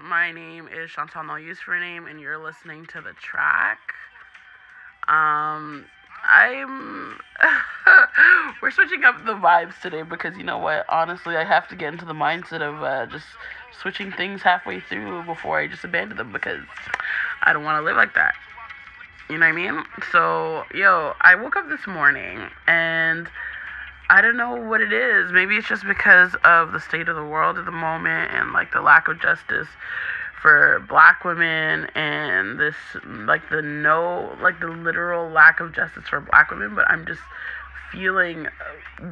My name is Chantal No Use for Name, and you're listening to the track. Um, I'm. We're switching up the vibes today because you know what? Honestly, I have to get into the mindset of uh, just switching things halfway through before I just abandon them because I don't want to live like that. You know what I mean? So, yo, I woke up this morning and I don't know what it is. Maybe it's just because of the state of the world at the moment and like the lack of justice for black women and this like the no like the literal lack of justice for black women, but I'm just feeling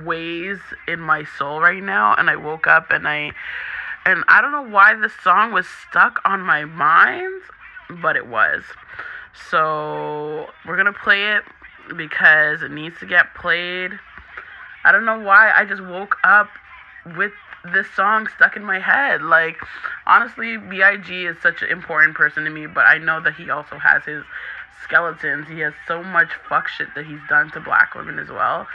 ways in my soul right now and I woke up and I and I don't know why this song was stuck on my mind, but it was. So, we're going to play it because it needs to get played I don't know why I just woke up with this song stuck in my head. Like, honestly, B.I.G. is such an important person to me, but I know that he also has his skeletons. He has so much fuck shit that he's done to black women as well.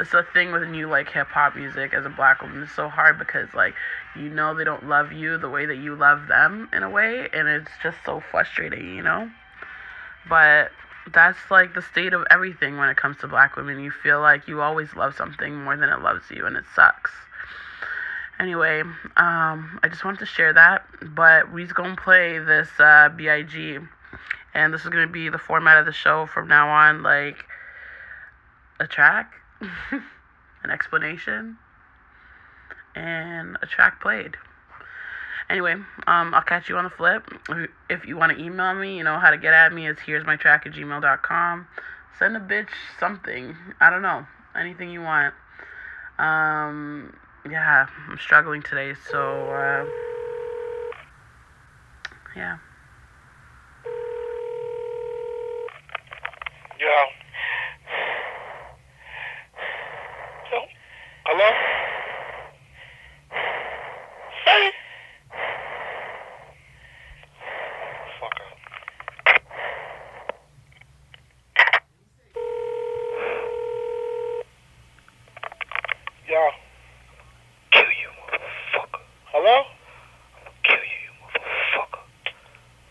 It's the thing with new like hip hop music as a black woman. It's so hard because like you know they don't love you the way that you love them in a way, and it's just so frustrating, you know. But that's like the state of everything when it comes to black women. You feel like you always love something more than it loves you, and it sucks. Anyway, um, I just wanted to share that, but we're gonna play this uh, Big, and this is gonna be the format of the show from now on, like a track, an explanation, and a track played. Anyway, um, I'll catch you on the flip. If you want to email me, you know how to get at me is here's my track at gmail.com. Send a bitch something. I don't know. Anything you want. Um, yeah, I'm struggling today, so, uh, yeah. Yeah. Hello? Hey. Yeah. Kill you, motherfucker. Hello? Kill you, you motherfucker.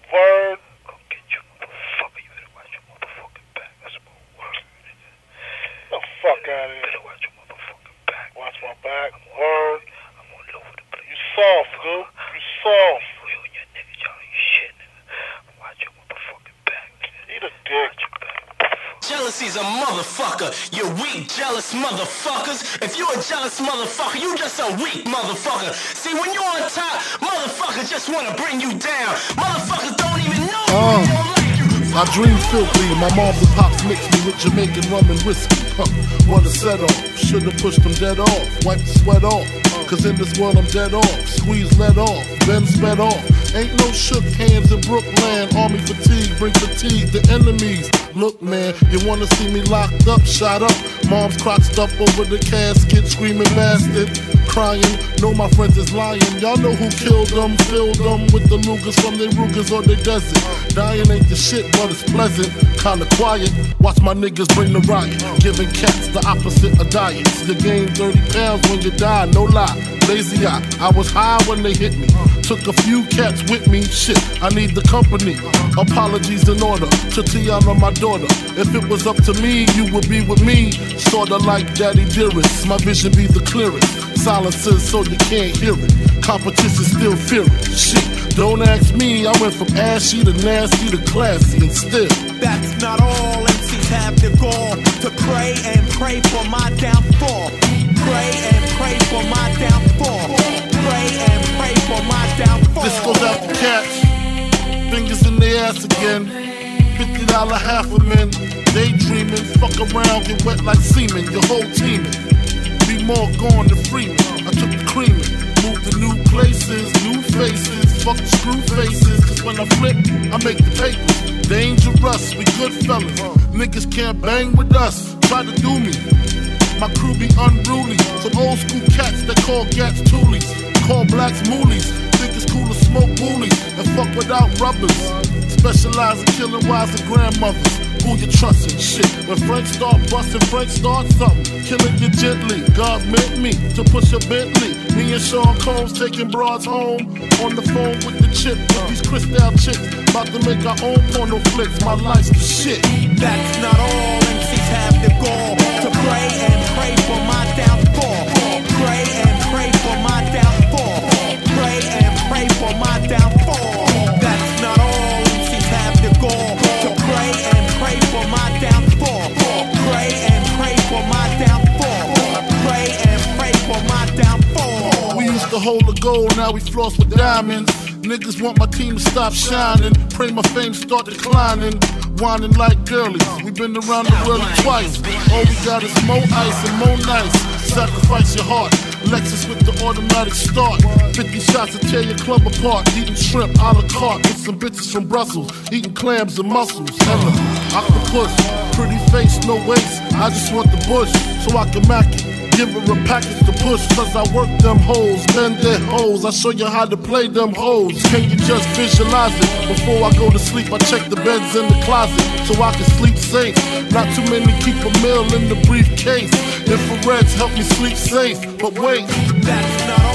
Word. Go get you, motherfucker. You better watch your motherfucking back. That's my word, nigga. The fuck out of here. Better watch your motherfucking back. Watch my back. Word. I'm all over the place. You soft, dude. You soft. You and your niggas, y'all ain't shit, nigga. Watch your motherfucking back, nigga. Eat a dick. Watch your back. Jealousy's a motherfucker. You weak, jealous motherfuckers. If you a jealous motherfucker, you just a weak motherfucker. See, when you on top, motherfuckers just wanna bring you down. Motherfuckers don't even know Uh. you, they don't like you. I dream filthy. My moms and pops mix me with Jamaican rum and whiskey. Huh. Wanna set off. Should've pushed them dead off. wiped the sweat off. Cause in this world I'm dead off. Squeeze let off. Then sped off. Ain't no shook hands in Brooklyn. Army fatigue. Bring fatigue to enemies. Look, man, you wanna see me locked up, shot up. Mom's crotched up over the casket, screaming bastard. Crying, know my friends is lying. Y'all know who killed them, filled them with the Lugers from their Rugers or their desert. Dying ain't the shit, but it's pleasant. Kinda quiet. Watch my niggas bring the riot. Giving cats the opposite of diets. You gain 30 pounds when you die, no lie. Lazy eye, I was high when they hit me. Took a few cats with me, shit, I need the company. Apologies in order to T'yanna, my daughter. If it was up to me, you would be with me. Sorta like Daddy Dearest, my vision be the clearest. Silences so you can't hear it. Competition still fear it. Shit, don't ask me, I went from ashy to nasty to classy and still. That's not all MCs have the gall to pray and pray for my downfall. Pray and pray for my downfall. Pray and pray for my downfall. This goes out to cats. Fingers in the ass again. Fifty dollar half a men. Daydreaming, fuck around, get wet like semen. Your whole teaming. More gone to free me. I took the creaming. Moved to new places, new faces. Fuck the screw faces. Cause when I flip, I make the papers. Dangerous, we good fellas. Niggas can't bang with us. Try to do me. My crew be unruly. Some old school cats that call gats toolies. Call blacks moolies. Think it's cool to smoke woolies and fuck without rubbers. Specialize in killing wives and grandmothers. Who you trusting? Shit. When friends start busting, friends start something. Killing you gently. God meant me to push a Bentley. Me and Sean Combs taking broads home. On the phone with the chip. These crystal chicks. About to make our own porno flicks. My life's the shit. That's not all MCs have the gall to pray and pray for my downfall. Pray and pray gold, now we floss with diamonds. Niggas want my team to stop shining. Pray my fame start declining. Whining like girlies. we been around the world twice. All we got is more ice and more nice. Sacrifice your heart. Lexus with the automatic start. 50 shots to tear your club apart. Eating shrimp a la carte with some bitches from Brussels. Eating clams and mussels. Hella octopus. Pretty face, no waist. I just want the bush so I can mack it. Give her a package to push, cause I work them hoes, bend their hoes. I show you how to play them hoes. Can you just visualize it? Before I go to sleep, I check the beds in the closet so I can sleep safe. Not too many keep a meal in the briefcase. Infrareds help me sleep safe, but wait. That's not